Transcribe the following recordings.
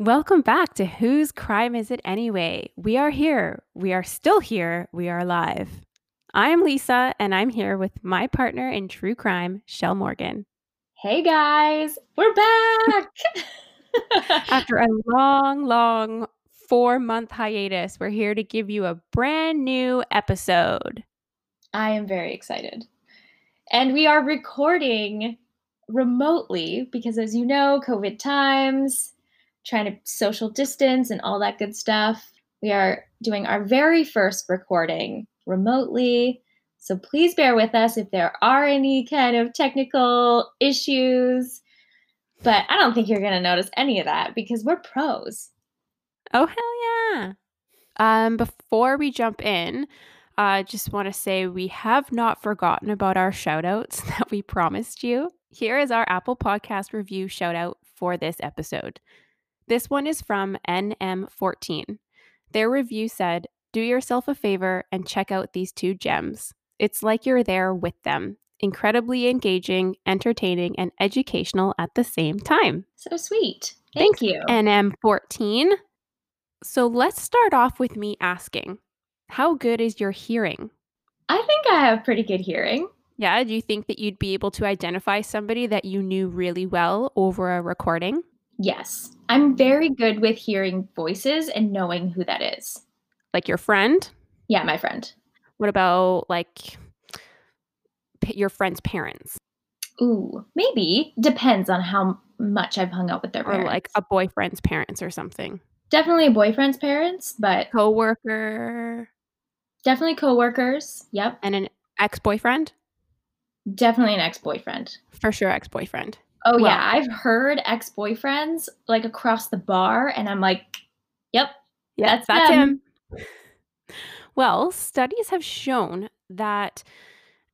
Welcome back to Whose Crime Is It Anyway? We are here. We are still here. We are live. I'm Lisa, and I'm here with my partner in true crime, Chelle Morgan. Hey guys, we're back! After a long, long four month hiatus, we're here to give you a brand new episode. I am very excited. And we are recording remotely because, as you know, COVID times, trying to social distance and all that good stuff. We are doing our very first recording remotely. So please bear with us if there are any kind of technical issues. But I don't think you're going to notice any of that because we're pros. Oh, hell yeah. Um, before we jump in, I uh, just want to say we have not forgotten about our shout outs that we promised you. Here is our Apple Podcast review shout out for this episode. This one is from NM14. Their review said, Do yourself a favor and check out these two gems. It's like you're there with them. Incredibly engaging, entertaining, and educational at the same time. So sweet. Thank Thanks, you. NM14. So let's start off with me asking, How good is your hearing? I think I have pretty good hearing. Yeah, do you think that you'd be able to identify somebody that you knew really well over a recording? Yes. I'm very good with hearing voices and knowing who that is. Like your friend? Yeah, my friend. What about like p- your friend's parents? Ooh, maybe. Depends on how much I've hung out with their Or like a boyfriend's parents or something? definitely a boyfriend's parents, but Coworker definitely coworkers. Yep. and an ex boyfriend? Definitely an ex-boyfriend. For sure, ex boyfriend. Oh Well- yeah, I've heard ex-boyfriends like across the bar and I'm like, "Yep, Yeah, That's that's them. him. Well, studies have shown that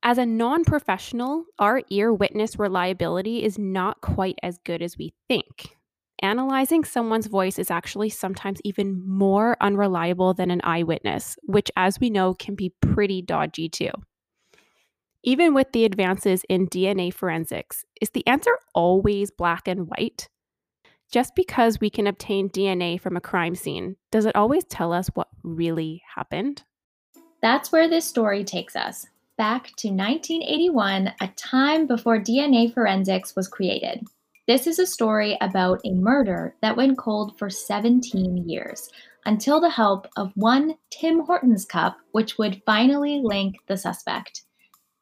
as a non professional, our ear witness reliability is not quite as good as we think. Analyzing someone's voice is actually sometimes even more unreliable than an eyewitness, which, as we know, can be pretty dodgy too. Even with the advances in DNA forensics, is the answer always black and white? Just because we can obtain DNA from a crime scene, does it always tell us what really happened? That's where this story takes us. Back to 1981, a time before DNA forensics was created. This is a story about a murder that went cold for 17 years until the help of one Tim Hortons cup, which would finally link the suspect.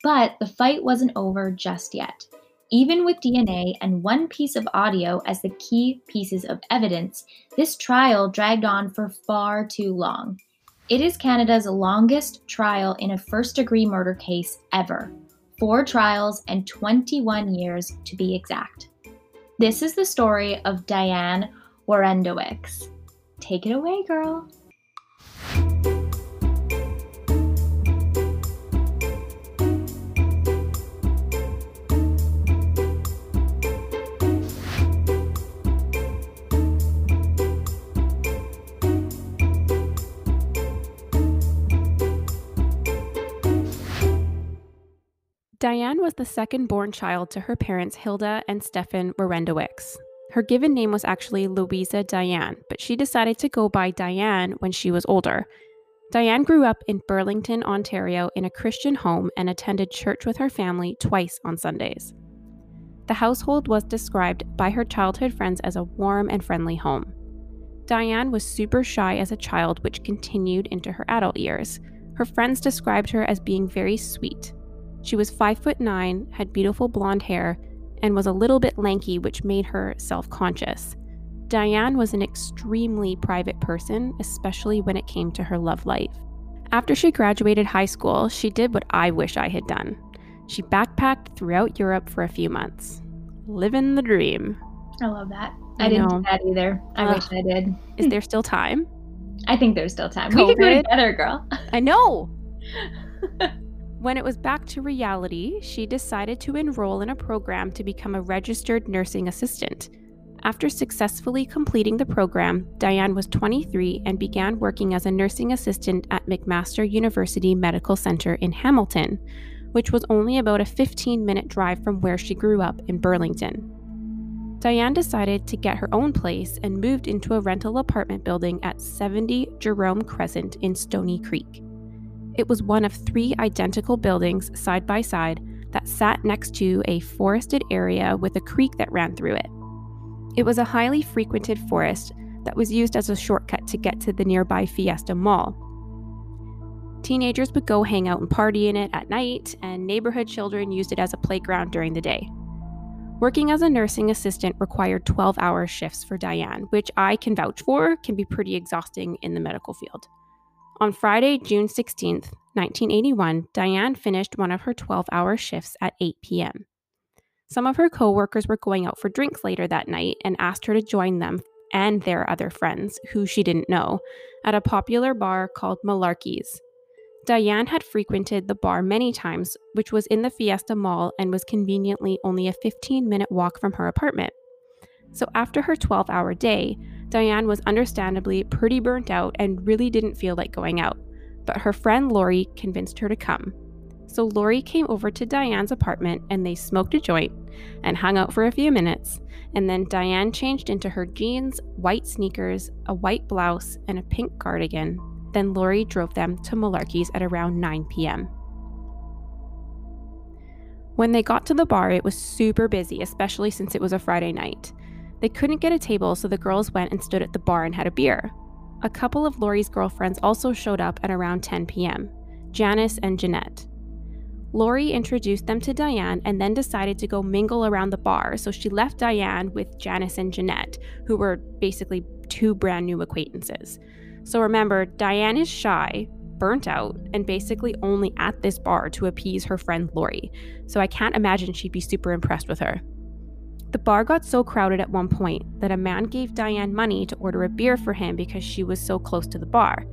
But the fight wasn't over just yet. Even with DNA and one piece of audio as the key pieces of evidence, this trial dragged on for far too long. It is Canada's longest trial in a first degree murder case ever. Four trials and 21 years to be exact. This is the story of Diane Werendowicz. Take it away, girl. Diane was the second born child to her parents Hilda and Stefan Werendowicz. Her given name was actually Louisa Diane, but she decided to go by Diane when she was older. Diane grew up in Burlington, Ontario, in a Christian home and attended church with her family twice on Sundays. The household was described by her childhood friends as a warm and friendly home. Diane was super shy as a child, which continued into her adult years. Her friends described her as being very sweet. She was five foot nine, had beautiful blonde hair, and was a little bit lanky, which made her self conscious. Diane was an extremely private person, especially when it came to her love life. After she graduated high school, she did what I wish I had done. She backpacked throughout Europe for a few months. Living the dream. I love that. I, I didn't know. do that either. I Ugh. wish I did. Is there still time? I think there's still time. We could go COVID? together, girl. I know. When it was back to reality, she decided to enroll in a program to become a registered nursing assistant. After successfully completing the program, Diane was 23 and began working as a nursing assistant at McMaster University Medical Center in Hamilton, which was only about a 15 minute drive from where she grew up in Burlington. Diane decided to get her own place and moved into a rental apartment building at 70 Jerome Crescent in Stoney Creek. It was one of three identical buildings side by side that sat next to a forested area with a creek that ran through it. It was a highly frequented forest that was used as a shortcut to get to the nearby Fiesta Mall. Teenagers would go hang out and party in it at night, and neighborhood children used it as a playground during the day. Working as a nursing assistant required 12 hour shifts for Diane, which I can vouch for can be pretty exhausting in the medical field. On Friday, June 16th, 1981, Diane finished one of her 12 hour shifts at 8 p.m. Some of her coworkers were going out for drinks later that night and asked her to join them and their other friends, who she didn't know, at a popular bar called Malarkey's Diane had frequented the bar many times, which was in the Fiesta Mall and was conveniently only a 15 minute walk from her apartment. So after her 12 hour day, Diane was understandably pretty burnt out and really didn't feel like going out. But her friend Lori convinced her to come. So Lori came over to Diane's apartment and they smoked a joint and hung out for a few minutes. And then Diane changed into her jeans, white sneakers, a white blouse, and a pink cardigan then Lori drove them to Malarkey's at around 9 p.m. When they got to the bar, it was super busy, especially since it was a Friday night. They couldn't get a table, so the girls went and stood at the bar and had a beer. A couple of Lori's girlfriends also showed up at around 10 p.m. Janice and Jeanette. Lori introduced them to Diane and then decided to go mingle around the bar, so she left Diane with Janice and Jeanette, who were basically two brand new acquaintances. So remember, Diane is shy, burnt out, and basically only at this bar to appease her friend Lori. So I can't imagine she'd be super impressed with her. The bar got so crowded at one point that a man gave Diane money to order a beer for him because she was so close to the bar.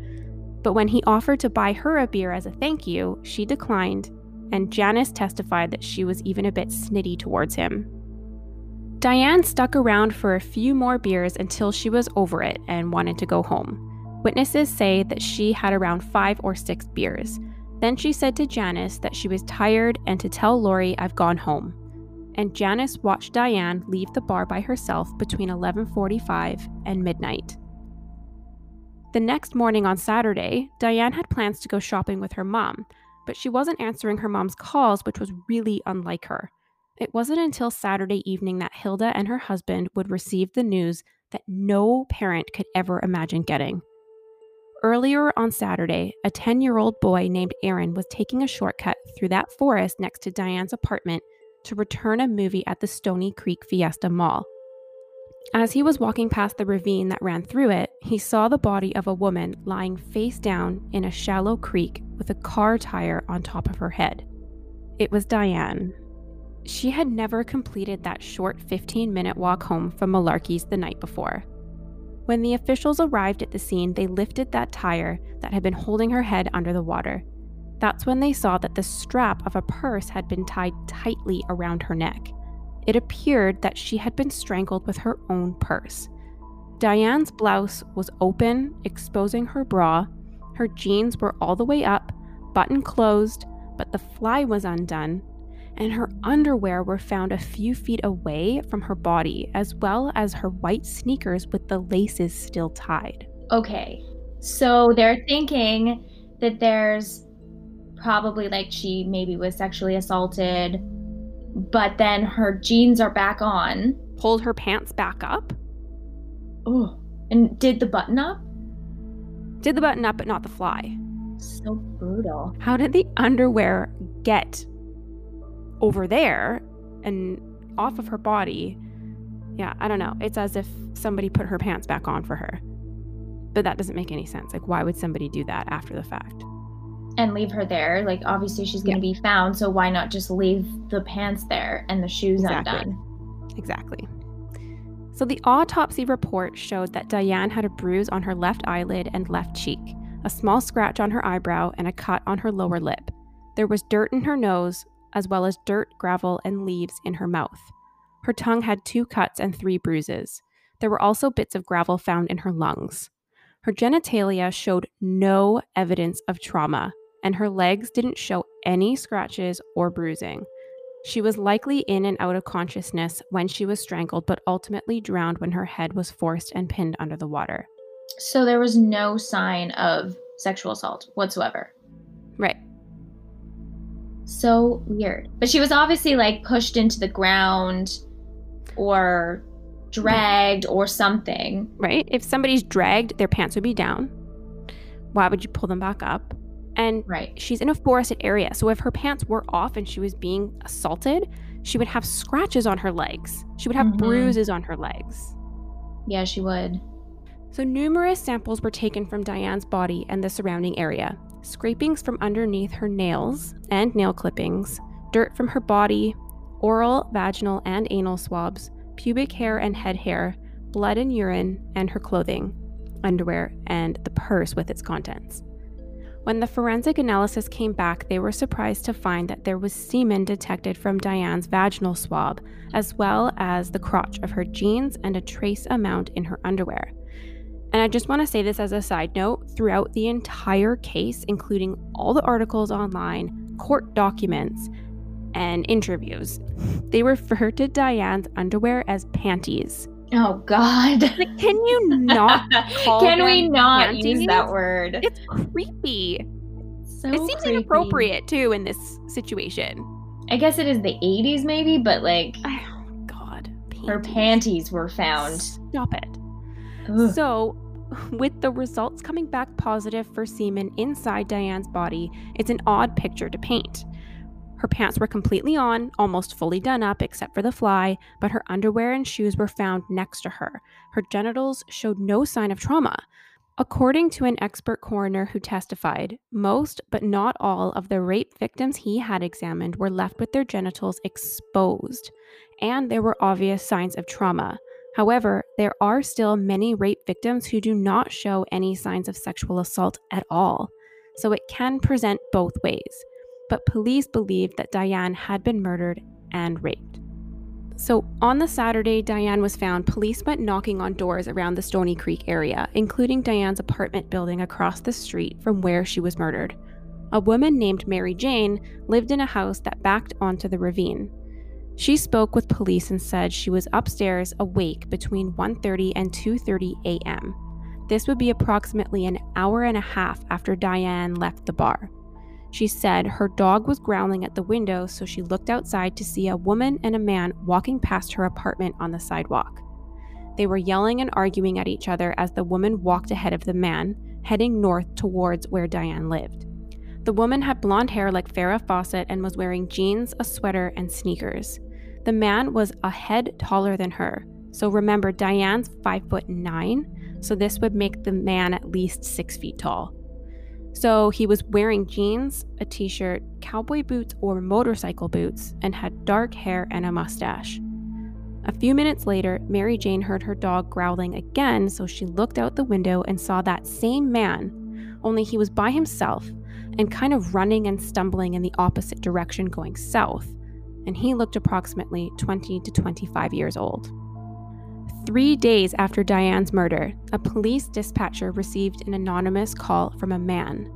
But when he offered to buy her a beer as a thank you, she declined, and Janice testified that she was even a bit snitty towards him. Diane stuck around for a few more beers until she was over it and wanted to go home. Witnesses say that she had around five or six beers. Then she said to Janice that she was tired and to tell Lori I've gone home. And Janice watched Diane leave the bar by herself between 11:45 and midnight. The next morning on Saturday, Diane had plans to go shopping with her mom, but she wasn't answering her mom's calls, which was really unlike her. It wasn't until Saturday evening that Hilda and her husband would receive the news that no parent could ever imagine getting. Earlier on Saturday, a 10 year old boy named Aaron was taking a shortcut through that forest next to Diane's apartment to return a movie at the Stoney Creek Fiesta Mall. As he was walking past the ravine that ran through it, he saw the body of a woman lying face down in a shallow creek with a car tire on top of her head. It was Diane. She had never completed that short 15 minute walk home from Malarkey's the night before. When the officials arrived at the scene, they lifted that tire that had been holding her head under the water. That's when they saw that the strap of a purse had been tied tightly around her neck. It appeared that she had been strangled with her own purse. Diane's blouse was open, exposing her bra. Her jeans were all the way up, button closed, but the fly was undone, and her underwear were found a few feet away from her body, as well as her white sneakers with the laces still tied. Okay, so they're thinking that there's probably like she maybe was sexually assaulted, but then her jeans are back on. Pulled her pants back up. Oh, and did the button up? Did the button up, but not the fly. So brutal. How did the underwear get over there and off of her body. Yeah, I don't know. It's as if somebody put her pants back on for her. But that doesn't make any sense. Like, why would somebody do that after the fact? And leave her there. Like, obviously, she's going to yeah. be found. So, why not just leave the pants there and the shoes exactly. undone? Exactly. So, the autopsy report showed that Diane had a bruise on her left eyelid and left cheek, a small scratch on her eyebrow, and a cut on her lower lip. There was dirt in her nose, as well as dirt, gravel, and leaves in her mouth. Her tongue had two cuts and three bruises. There were also bits of gravel found in her lungs. Her genitalia showed no evidence of trauma, and her legs didn't show any scratches or bruising. She was likely in and out of consciousness when she was strangled, but ultimately drowned when her head was forced and pinned under the water. So there was no sign of sexual assault whatsoever. Right. So weird. But she was obviously like pushed into the ground or dragged or something. Right? If somebody's dragged, their pants would be down. Why would you pull them back up? And Right. she's in a forested area, so if her pants were off and she was being assaulted, she would have scratches on her legs. She would have Mhm. bruises on her legs. Yeah, she would. So, numerous samples were taken from Diane's body and the surrounding area scrapings from underneath her nails and nail clippings, dirt from her body, oral, vaginal, and anal swabs, pubic hair and head hair, blood and urine, and her clothing, underwear, and the purse with its contents. When the forensic analysis came back, they were surprised to find that there was semen detected from Diane's vaginal swab, as well as the crotch of her jeans and a trace amount in her underwear. And I just want to say this as a side note throughout the entire case, including all the articles online, court documents, and interviews, they refer to Diane's underwear as panties. Oh God. Like, can you not call Can we not use that word? It's creepy. so it seems creepy. inappropriate too in this situation. I guess it is the 80s maybe, but like Oh God, her panties were found. Stop it. Ugh. So, with the results coming back positive for semen inside Diane's body, it's an odd picture to paint. Her pants were completely on, almost fully done up except for the fly, but her underwear and shoes were found next to her. Her genitals showed no sign of trauma. According to an expert coroner who testified, most but not all of the rape victims he had examined were left with their genitals exposed, and there were obvious signs of trauma. However, there are still many rape victims who do not show any signs of sexual assault at all, so it can present both ways. But police believed that Diane had been murdered and raped. So, on the Saturday Diane was found, police went knocking on doors around the Stoney Creek area, including Diane's apartment building across the street from where she was murdered. A woman named Mary Jane lived in a house that backed onto the ravine. She spoke with police and said she was upstairs awake between 1:30 and 2:30 a.m. This would be approximately an hour and a half after Diane left the bar. She said her dog was growling at the window, so she looked outside to see a woman and a man walking past her apartment on the sidewalk. They were yelling and arguing at each other as the woman walked ahead of the man, heading north towards where Diane lived. The woman had blonde hair like Farrah Fawcett and was wearing jeans, a sweater, and sneakers. The man was a head taller than her. So remember, Diane's five foot nine, so this would make the man at least six feet tall. So he was wearing jeans, a t shirt, cowboy boots, or motorcycle boots, and had dark hair and a mustache. A few minutes later, Mary Jane heard her dog growling again, so she looked out the window and saw that same man, only he was by himself and kind of running and stumbling in the opposite direction going south, and he looked approximately 20 to 25 years old. Three days after Diane's murder, a police dispatcher received an anonymous call from a man.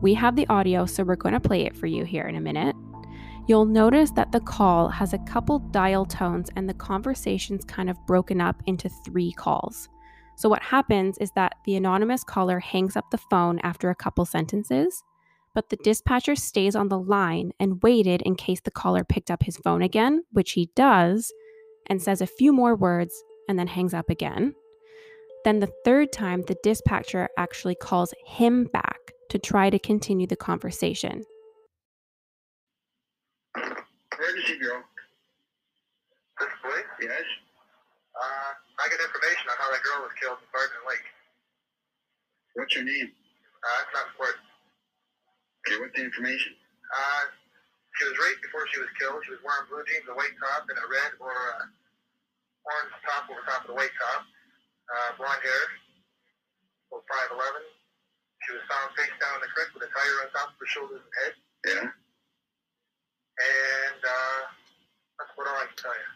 We have the audio, so we're going to play it for you here in a minute. You'll notice that the call has a couple dial tones and the conversation's kind of broken up into three calls. So, what happens is that the anonymous caller hangs up the phone after a couple sentences, but the dispatcher stays on the line and waited in case the caller picked up his phone again, which he does, and says a few more words and then hangs up again. Then the third time, the dispatcher actually calls him back to try to continue the conversation. Emergency Bureau. This police? Yes. Uh, I got information on how that girl was killed in Barton Lake. What's your name? Uh, it's not important. Okay, what's the information? Uh, she was raped before she was killed. She was wearing blue jeans, a white top, and a red or uh, orange top over top of the white top. Uh, blonde hair. About 5'11. She was found face down in the creek with a tire on top of her shoulders and head. Yeah. And uh, that's about all I can tell you.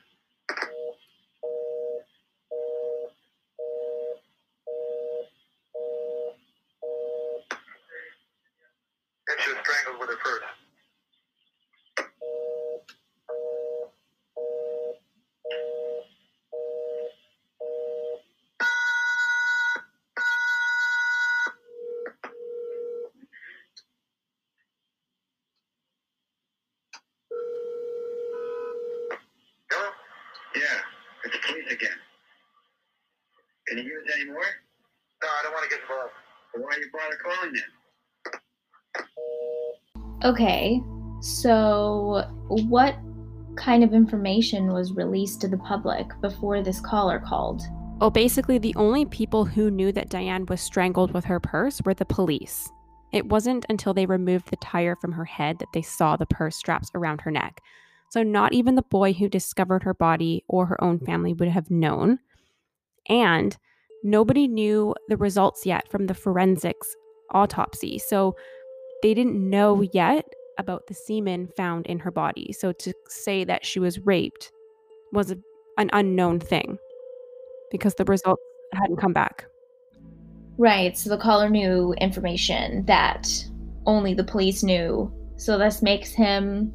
And she was strangled with her purse. anymore? No, I don't want to get involved. Well, why you bother calling then? Okay, so what kind of information was released to the public before this caller called? Well, basically, the only people who knew that Diane was strangled with her purse were the police. It wasn't until they removed the tire from her head that they saw the purse straps around her neck. So, not even the boy who discovered her body or her own family would have known. And nobody knew the results yet from the forensics autopsy. So, they didn't know yet about the semen found in her body. So, to say that she was raped was a, an unknown thing because the results hadn't come back. Right, so the caller knew information that only the police knew. So this makes him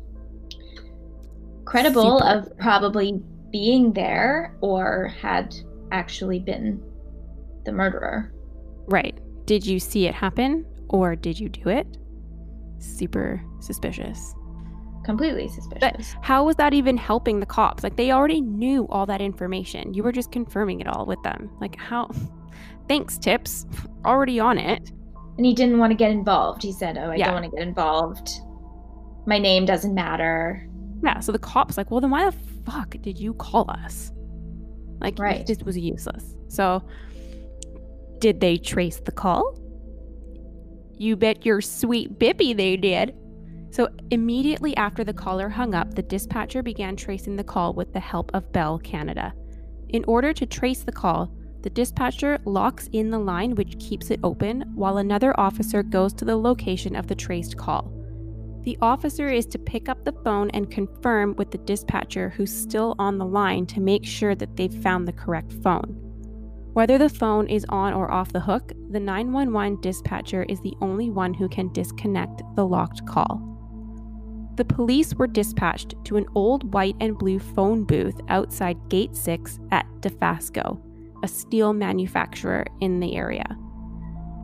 credible Super. of probably being there or had actually been the murderer. Right. Did you see it happen or did you do it? Super suspicious. Completely suspicious. But How was that even helping the cops? Like they already knew all that information. You were just confirming it all with them. Like how Thanks, tips. Already on it. And he didn't want to get involved. He said, Oh, I Yeah. don't want to get involved. My name doesn't matter. Yeah, so the cops like, "Well, then why the fuck did you call us?" Like Right. it just was useless. So did they trace the call? You bet your sweet bippy they did. So immediately after the caller hung up, the dispatcher began tracing the call with the help of Bell Canada. In order to trace the call, the dispatcher locks in the line which keeps it open while another officer goes to the location of the traced call. The officer is to pick up the phone and confirm with the dispatcher who's still on the line to make sure that they've found the correct phone. Whether the phone is on or off the hook, the 911 dispatcher is the only one who can disconnect the locked call. The police were dispatched to an old white and blue phone booth outside Gate 6 at Dofasco, a steel manufacturer in the area.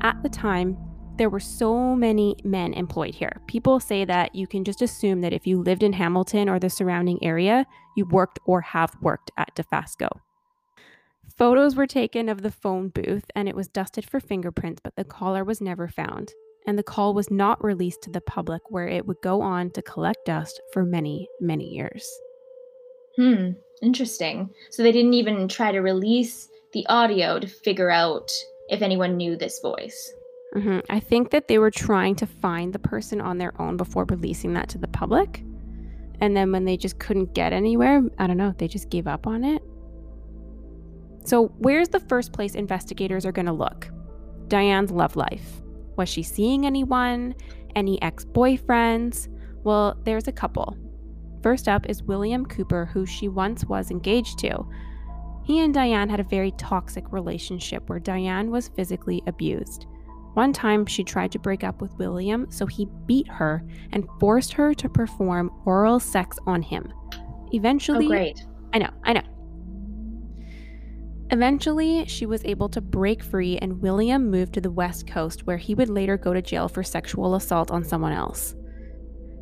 At the time, there were so many men employed here. People say that you can just assume that if you lived in Hamilton or the surrounding area, you worked or have worked at Dofasco. Photos were taken of the phone booth and it was dusted for fingerprints, but the caller was never found. And the call was not released to the public, where it would go on to collect dust for many, many years. Hmm, interesting. So they didn't even try to release the audio to figure out if anyone knew this voice. hmm I think that they were trying to find the person on their own before releasing that to the public. And then when they just couldn't get anywhere, I don't know, they just gave up on it. So, where's the first place investigators are going to look? Diane's love life. Was she seeing anyone? Any ex boyfriends? Well, there's a couple. First up is William Cooper, who she once was engaged to. He and Diane had a very toxic relationship where Diane was physically abused. One time, she tried to break up with William, so he beat her and forced her to perform oral sex on him. Oh, Eventually, oh, great. I know, I know. Eventually, she was able to break free, and William moved to the West Coast, where he would later go to jail for sexual assault on someone else.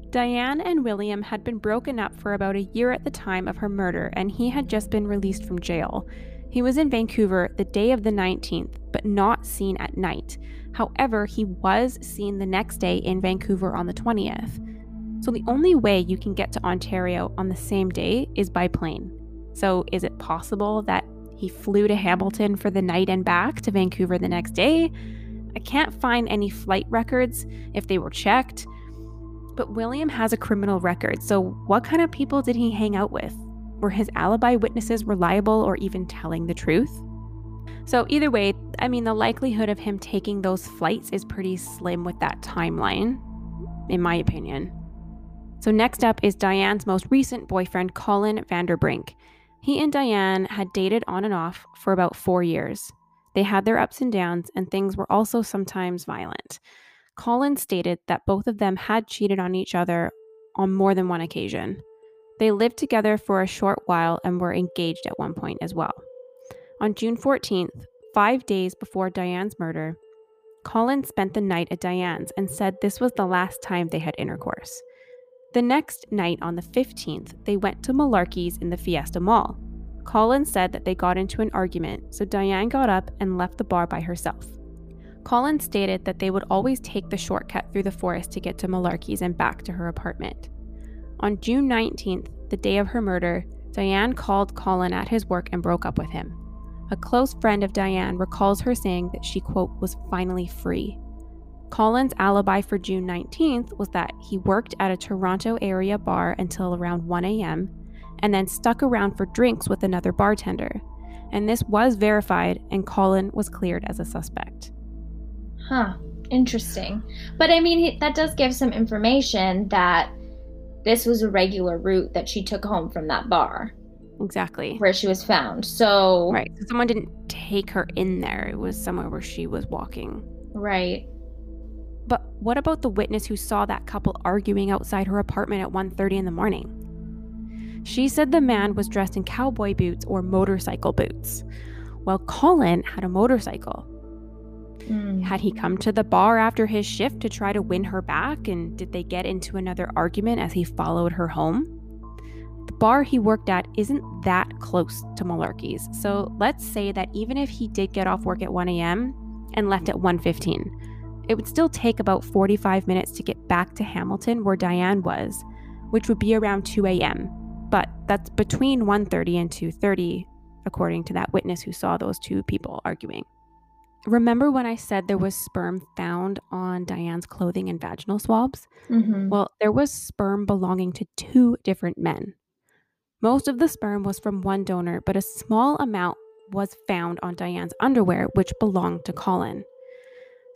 Diane and William had been broken up for about a year at the time of her murder, and he had just been released from jail. He was in Vancouver the day of the 19th, but not seen at night. However, he was seen the next day in Vancouver on the 20th. So the only way you can get to Ontario on the same day is by plane. So is it possible that he flew to Hamilton for the night and back to Vancouver the next day? I can't find any flight records if they were checked. But William has a criminal record, so what kind of people did he hang out with? Were his alibi witnesses reliable or even telling the truth? So, either way, I mean, the likelihood of him taking those flights is pretty slim with that timeline, in my opinion. So, next up is Diane's most recent boyfriend, Colin Vanderbrink. He and Diane had dated on and off for about four years. They had their ups and downs, and things were also sometimes violent. Colin stated that both of them had cheated on each other on more than one occasion. They lived together for a short while and were engaged at one point as well. On June 14th, five days before Diane's murder, Colin spent the night at Diane's and said this was the last time they had intercourse. The next night, on the 15th, they went to Malarkey's in the Fiesta Mall. Colin said that they got into an argument, so Diane got up and left the bar by herself. Colin stated that they would always take the shortcut through the forest to get to Malarkey's and back to her apartment. On June 19th, the day of her murder, Diane called Colin at his work and broke up with him. A close friend of Diane recalls her saying that she, quote, was finally free. Colin's alibi for June 19th was that he worked at a Toronto area bar until around 1 a.m. and then stuck around for drinks with another bartender. And this was verified, and Colin was cleared as a suspect. Huh. Interesting. But I mean, that does give some information that this was a regular route that she took home from that bar Exactly. where she was found. So, Right. So someone didn't take her in there. It was somewhere where she was walking. right. But what about the witness who saw that couple arguing outside her apartment at 1:30 in the morning? She said the man was dressed in cowboy boots or motorcycle boots, while Colin had a motorcycle. Mm. Had he come to the bar after his shift to try to win her back and did they get into another argument as he followed her home? The bar he worked at isn't that close to Malarkey's. So let's say that even if he did get off work at 1 a.m. and left at 1:15, it would still take about 45 minutes to get back to Hamilton where Diane was, which would be around 2 a.m. But that's between 1:30 and 2:30 according to that witness who saw those two people arguing. Remember when I said there was sperm found on Diane's clothing and vaginal swabs? Mhm. Well, there was sperm belonging to two different men. Most of the sperm was from one donor, but a small amount was found on Diane's underwear, which belonged to Colin.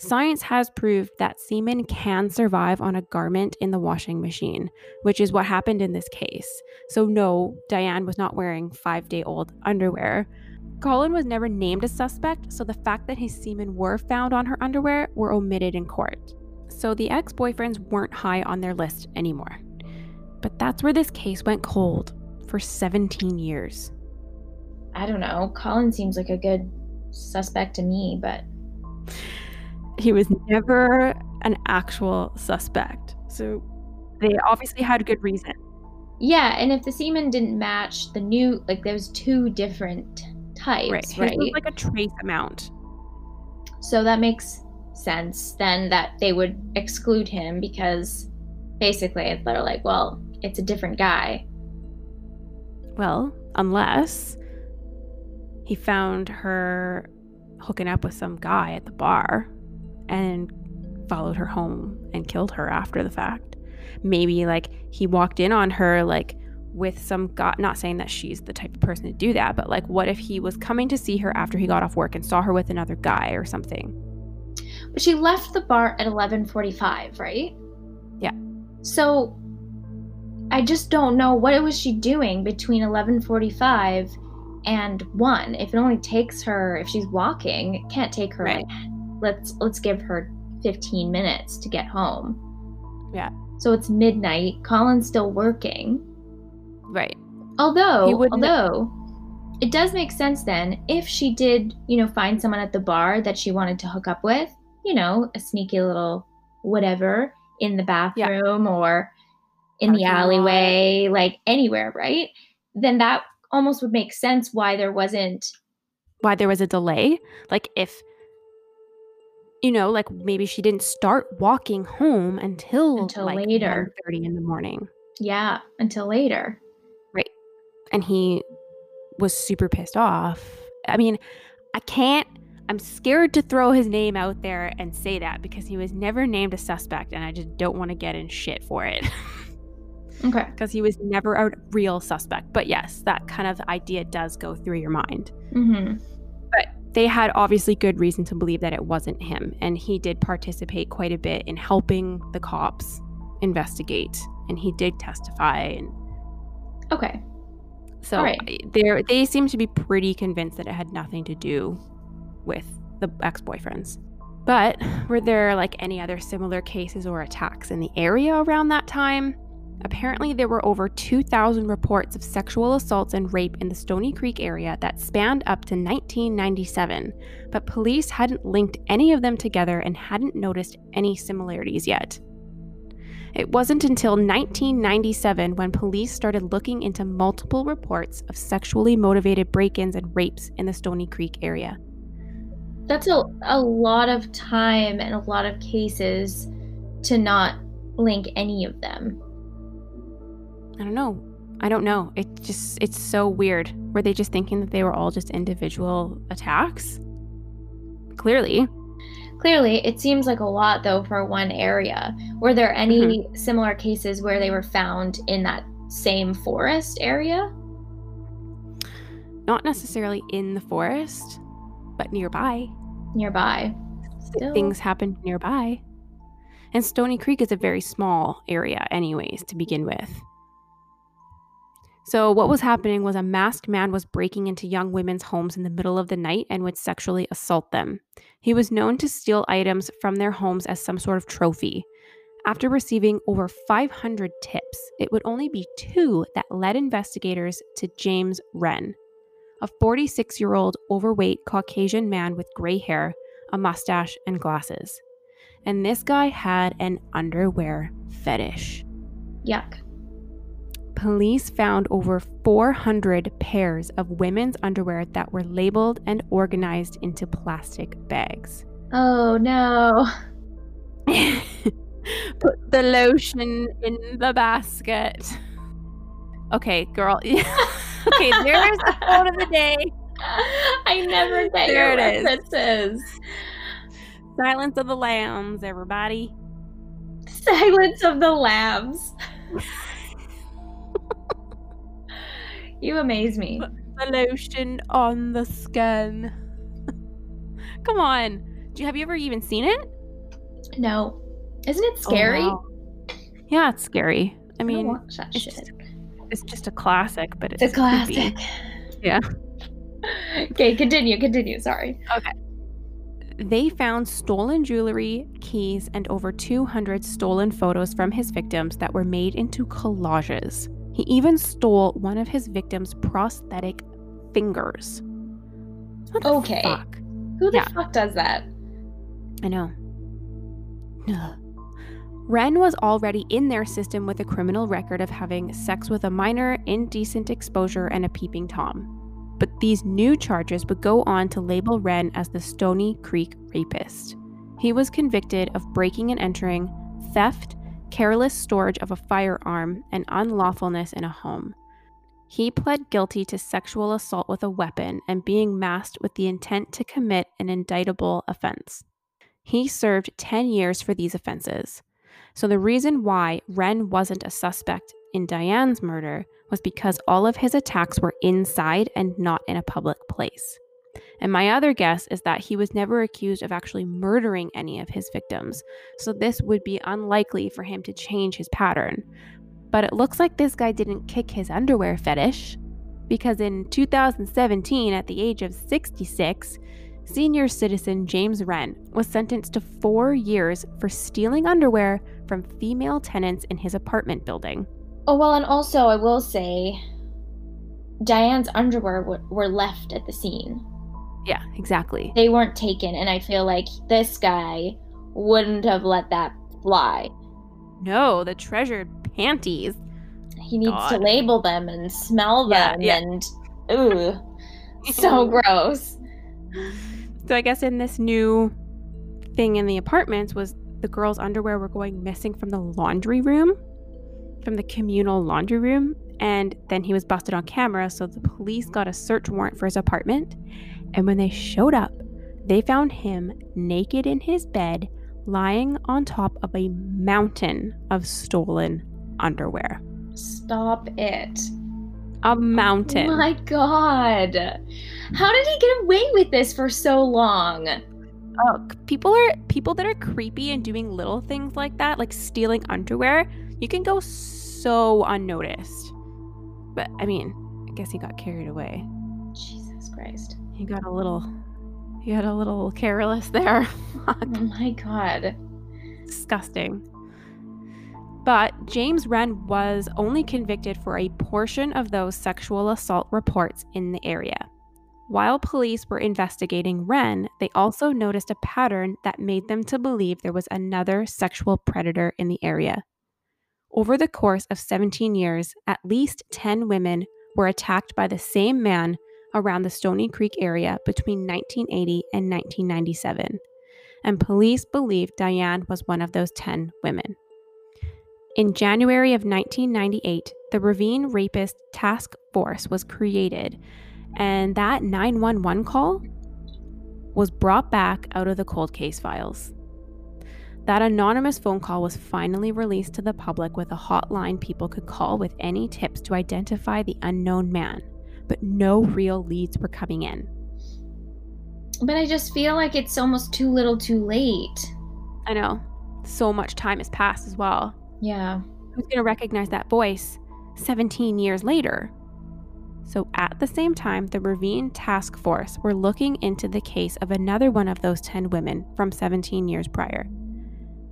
Science has proved that semen can survive on a garment in the washing machine, which is what happened in this case. So, no, Diane was not wearing five day old underwear. Colin was never named a suspect, so the fact that his semen were found on her underwear were omitted in court. So the ex boyfriends weren't high on their list anymore. But that's where this case went cold for 17 years. I don't know. Colin seems like a good suspect to me, but He was never an actual suspect. So they obviously had good reason. yeah. And if the semen didn't match the new, like there was two different types, Right. right? Was like a trace amount. so that makes sense then that they would exclude him because basically they're like, well, it's a different guy. Well, unless he found her hooking up with some guy at the bar and followed her home and killed her after the fact. Maybe like he walked in on her like with some guy, not saying that she's the type of person to do that, but like what if he was coming to see her after he got off work and saw her with another guy or something? But she left the bar at 11:45, right? Yeah. So I just don't know what was she doing between 11:45 and 1. If it only takes her if she's walking, it can't take her Right. Let's let's give her 15 minutes to get home. Yeah. So it's midnight, Colin's still working. Right. Although, although it does make sense then if she did, you know, find someone at the bar that she wanted to hook up with, you know, a sneaky little whatever in the bathroom or in the Parking lot. alleyway, like anywhere, right? Then that almost would make sense why there wasn't Why there was a delay? Like if you know, like maybe she didn't start walking home until, Until like later. thirty in the morning. yeah, until later. Right, and he was super pissed off. I mean, I can't, I'm scared to throw his name out there and say that because he was never named a suspect and I just don't want to get in shit for it Okay. because he was never a real suspect. But yes, that kind of idea does go through your mind. Mhm. They had obviously good reason to believe that it wasn't him and he did participate quite a bit in helping the cops investigate and he did testify and Okay. So right. they they seem to be pretty convinced that it had nothing to do with the ex-boyfriends. But were there like any other similar cases or attacks in the area around that time? Apparently, there were over 2,000 reports of sexual assaults and rape in the Stoney Creek area that spanned up to 1997, but police hadn't linked any of them together and hadn't noticed any similarities yet. It wasn't until 1997 when police started looking into multiple reports of sexually motivated break ins and rapes in the Stoney Creek area. That's a, a lot of time and a lot of cases to not link any of them. I don't know. I don't know. It just it's so weird. Were they just thinking that they were all just individual attacks? Clearly. Clearly, it seems like a lot though for one area. Were there any mm-hmm. similar cases where they were found in that same forest area? Not necessarily in the forest, but nearby. Nearby. Still. Things happened nearby. And Stoney Creek is a very small area, anyways, to begin with. So, what was happening was a masked man was breaking into young women's homes in the middle of the night and would sexually assault them. He was known to steal items from their homes as some sort of trophy. After receiving over 500 tips, it would only be two that led investigators to James Wren, a 46 year old overweight Caucasian man with gray hair, a mustache, and glasses. And this guy had an underwear fetish. Yuck. Police found over 400 pairs of women's underwear that were labeled and organized into plastic bags. Oh no. Put the lotion in the basket. Okay, girl. okay, there's the quote of the day. I never get There your it is. references. Silence of the Lambs, everybody. Silence of the Lambs. You amaze me. The lotion on the skin. Come on. Do you, have you ever even seen it? No. Isn't it Oh, scary? wow. Yeah, it's scary. I I mean, that it's shit. just, it's just a classic, but it's It's a classic. Yeah. okay, continue, continue. Sorry. Okay. They found stolen jewelry, keys, and over 200 stolen photos from his victims that were made into collages. He even stole one of his victims' prosthetic fingers. What the Okay. fuck? Who the Yeah. fuck does that? I know. Ugh. Wren was already in their system with a criminal record of having sex with a minor, indecent exposure, and a peeping Tom. But these new charges would go on to label Wren as the Stoney Creek rapist. He was convicted of breaking and entering, theft, careless storage of a firearm, and unlawfulness in a home. He pled guilty to sexual assault with a weapon and being masked with the intent to commit an indictable offense. He served 10 years for these offenses. So, the reason why Wren wasn't a suspect in Diane's murder was because all of his attacks were inside and not in a public place. And my other guess is that he was never accused of actually murdering any of his victims, so this would be unlikely for him to change his pattern. But it looks like this guy didn't kick his underwear fetish, because in 2017, at the age of 66, senior citizen James Wren was sentenced to four years for stealing underwear from female tenants in his apartment building. Oh, well, and also, I will say, Diane's underwear w- were left at the scene. Yeah, exactly. They weren't taken, and I feel like this guy wouldn't have let that fly. No, the treasured panties. He needs to label them and smell Yeah, them, yeah. and ooh, so gross. So I guess in this new thing in the apartments was the girls' underwear were going missing from the laundry room, from the communal laundry room, and then he was busted on camera. So the police got a search warrant for his apartment, and when they showed up, they found him naked in his bed, lying on top of a mountain of stolen underwear. Stop it. A mountain. Oh my god. How did he get away with this for so long? Oh, people are people that are creepy and doing little things like that, like stealing underwear. You can go so unnoticed. But I mean, I guess he got carried away. Jesus Christ. He got a little, he got a little careless there. Oh my god. disgusting. But James Wren was only convicted for a portion of those sexual assault reports in the area. While police were investigating Wren, they also noticed a pattern that made them to believe there was another sexual predator in the area. Over the course of 17 years, at least 10 women were attacked by the same man around the Stoney Creek area between 1980 and 1997, and police believe Diane was one of those 10 women. In January of 1998, the Ravine Rapist Task Force was created, and that 911 call was brought back out of the cold case files. That anonymous phone call was finally released to the public with a hotline people could call with any tips to identify the unknown man, but no real leads were coming in. But I just feel like it's almost too little too late. I know. So much time has passed as well. Yeah. Who's going to recognize that voice 17 years later? So, at the same time, the Ravine Task Force were looking into the case of another one of those 10 women from 17 years prior.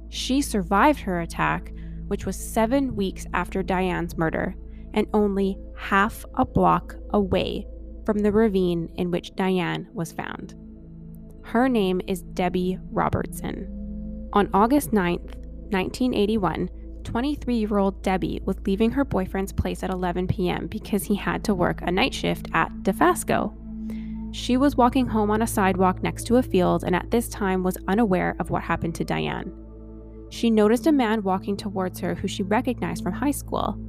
She survived her attack, which was seven weeks after Diane's murder, and only half a block away from the ravine in which Diane was found. Her name is Debbie Robertson. On August 9th, 1981, 23 year old Debbie was leaving her boyfriend's place at 11 p.m. because he had to work a night shift at Dofasco. She was walking home on a sidewalk next to a field and at this time was unaware of what happened to Diane. She noticed a man walking towards her who she recognized from high school.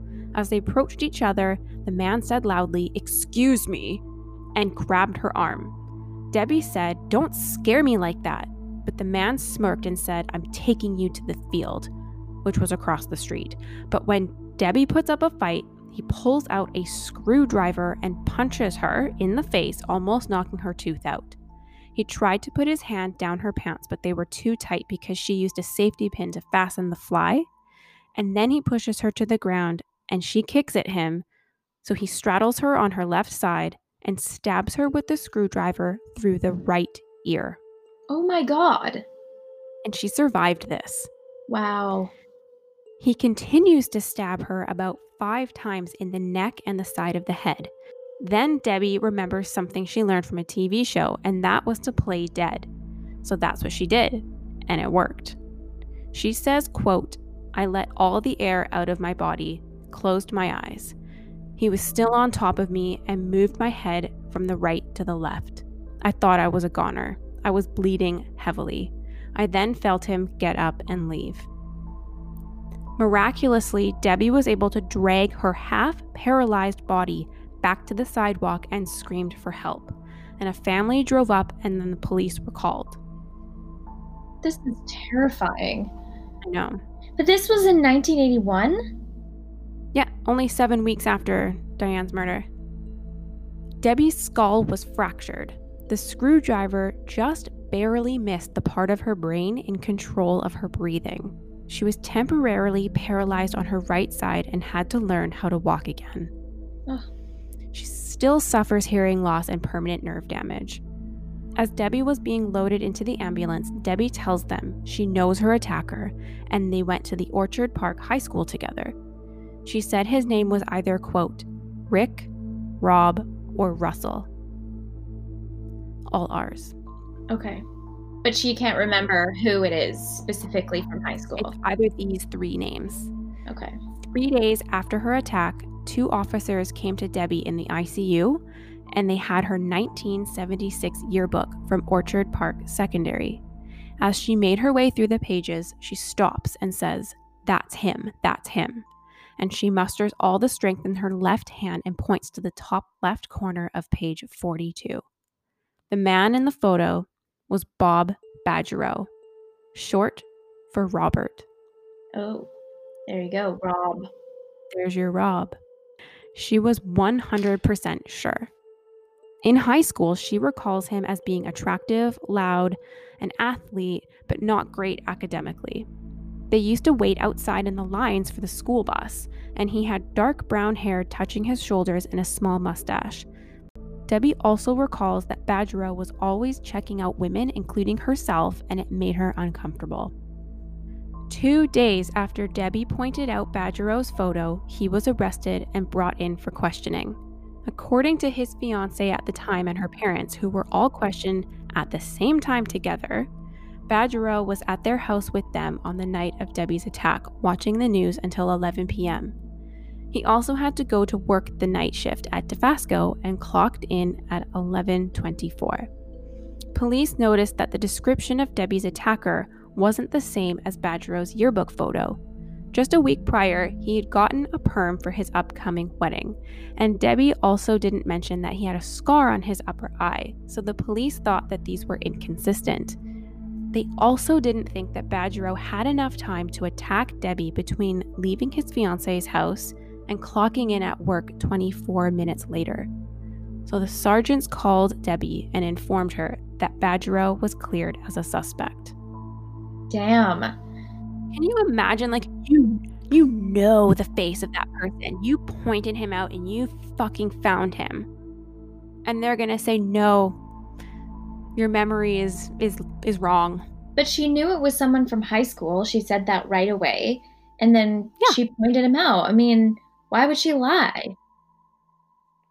As they approached each other, the man said loudly, Excuse me, and grabbed her arm. Debbie said, Don't scare me like that. But the man smirked and said, I'm taking you to the field, which was across the street. But when Debbie puts up a fight, he pulls out a screwdriver and punches her in the face, almost knocking her tooth out. He tried to put his hand down her pants, but they were too tight because she used a safety pin to fasten the fly. And then he pushes her to the ground and she kicks at him. So he straddles her on her left side and stabs her with the screwdriver through the right ear. Oh my god. And she survived this. Wow. He continues to stab her about five times in the neck and the side of the head. Then Debbie remembers something she learned from a TV show, and that was to play dead. So that's what she did, and it worked. She says, quote, I let all the air out of my body, closed my eyes. He was still on top of me and moved my head from the right to the left. I thought I was a goner. I was bleeding heavily. I then felt him get up and leave. Miraculously, Debbie was able to drag her half paralyzed body back to the sidewalk and screamed for help. And a family drove up, and then the police were called. This is terrifying. I know. But this was in 1981? Only seven weeks after Diane's murder. Debbie's skull was fractured. The screwdriver just barely missed the part of her brain in control of her breathing. She was temporarily paralyzed on her right side and had to learn how to walk again. Ugh. She still suffers hearing loss and permanent nerve damage. As Debbie was being loaded into the ambulance, Debbie tells them she knows her attacker and they went to the Orchard Park High School together. She said his name was either, quote, Rick, Rob, or Russell. All ours. Okay. But she can't remember who it is specifically from high school. It's either these three names. Okay. Three days after her attack, two officers came to Debbie in the ICU and they had her 1976 yearbook from Orchard Park Secondary. As she made her way through the pages, she stops and says, That's him, that's him. And she musters all the strength in her left hand and points to the top left corner of page 42. The man in the photo was Bob Badgerow, short for Robert. Oh, there you go, Rob. There's your Rob. She was 100% sure. In high school, she recalls him as being attractive, loud, an athlete, but not great academically. They used to wait outside in the lines for the school bus, and he had dark brown hair touching his shoulders and a small mustache. Debbie also recalls that Badgerow was always checking out women, including herself, and it made her uncomfortable. Two days after Debbie pointed out Badgerow's photo, he was arrested and brought in for questioning. According to his fiancee at the time and her parents, who were all questioned at the same time together, Badgerow was at their house with them on the night of Debbie's attack, watching the news until 11 p.m. He also had to go to work the night shift at Dofasco and clocked in at 11:24. Police noticed that the description of Debbie's attacker wasn't the same as Badgerow's yearbook photo. Just a week prior, he had gotten a perm for his upcoming wedding, and Debbie also didn't mention that he had a scar on his upper eye, so the police thought that these were inconsistent. They also didn't think that Badgerow had enough time to attack Debbie between leaving his fiance's house and clocking in at work 24 minutes later. So the sergeants called Debbie and informed her that Badgerow was cleared as a suspect. Damn. Can you imagine like you you know the face of that person. You pointed him out and you fucking found him. And they're going to say no. Your memory is is is wrong. But she knew it was someone from high school. She said that right away. And then Yeah. she pointed him out. I mean, why would she lie?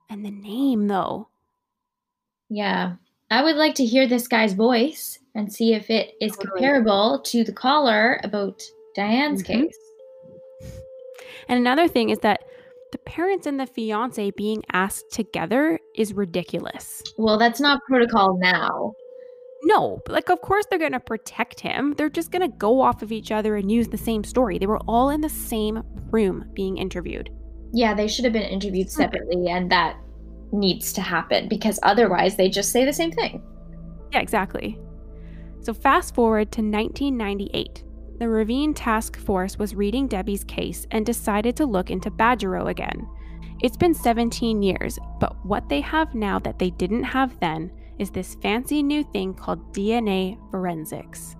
And the name though. Yeah. I would like to hear this guy's voice and see if it is comparable to the caller about Diane's Mhm. case. And another thing is that the parents and the fiance being asked together is ridiculous. Well, that's not protocol now. No, but, like of course they're going to protect him. They're just going to go off of each other and use the same story. They were all in the same room being interviewed. Yeah, they should have been interviewed hmm. separately, and that needs to happen because otherwise they just say the same thing. Yeah, exactly. So fast forward to 1998. The Ravine Task Force was reading Debbie's case and decided to look into Badgerow again. It's been 17 years, but what they have now that they didn't have then is this fancy new thing called DNA forensics.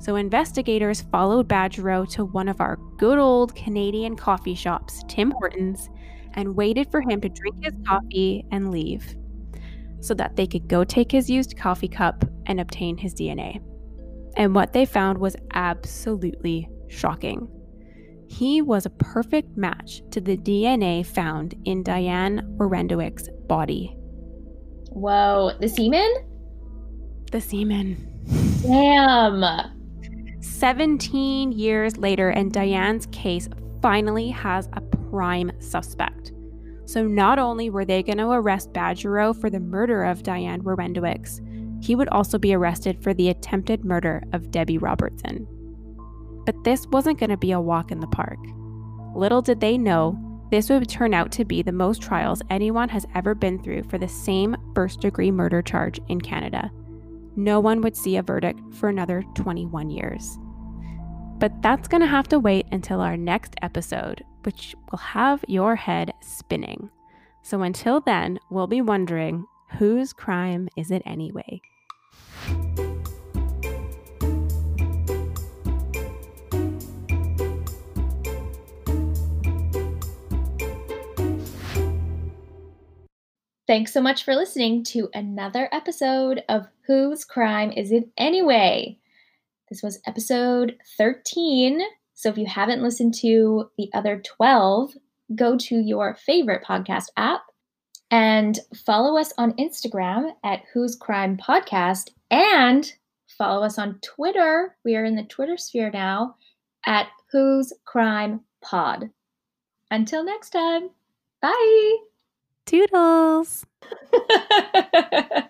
So investigators followed Badgerow to one of our good old Canadian coffee shops, Tim Hortons, and waited for him to drink his coffee and leave so that they could go take his used coffee cup and obtain his DNA. And what they found was absolutely shocking. He was a perfect match to the DNA found in Diane Werendowicz's body. Whoa, the semen? The semen. Damn. 17 years later, and Diane's case finally has a prime suspect. So not only were they going to arrest Badgerow for the murder of Diane Werendowicz, he would also be arrested for the attempted murder of Debbie Robertson. But this wasn't going to be a walk in the park. Little did they know, this would turn out to be the most trials anyone has ever been through for the same first degree murder charge in Canada. No one would see a verdict for another 21 years. But that's going to have to wait until our next episode, which will have your head spinning. So until then, we'll be wondering whose crime is it anyway? Thanks so much for listening to another episode of Whose Crime Is It Anyway? This was episode 13. So if you haven't listened to the other 12, go to your favorite podcast app and follow us on Instagram at Whose Crime Podcast and follow us on Twitter. We are in the Twitter sphere now at Whose Crime Pod. Until next time, bye. Toodles!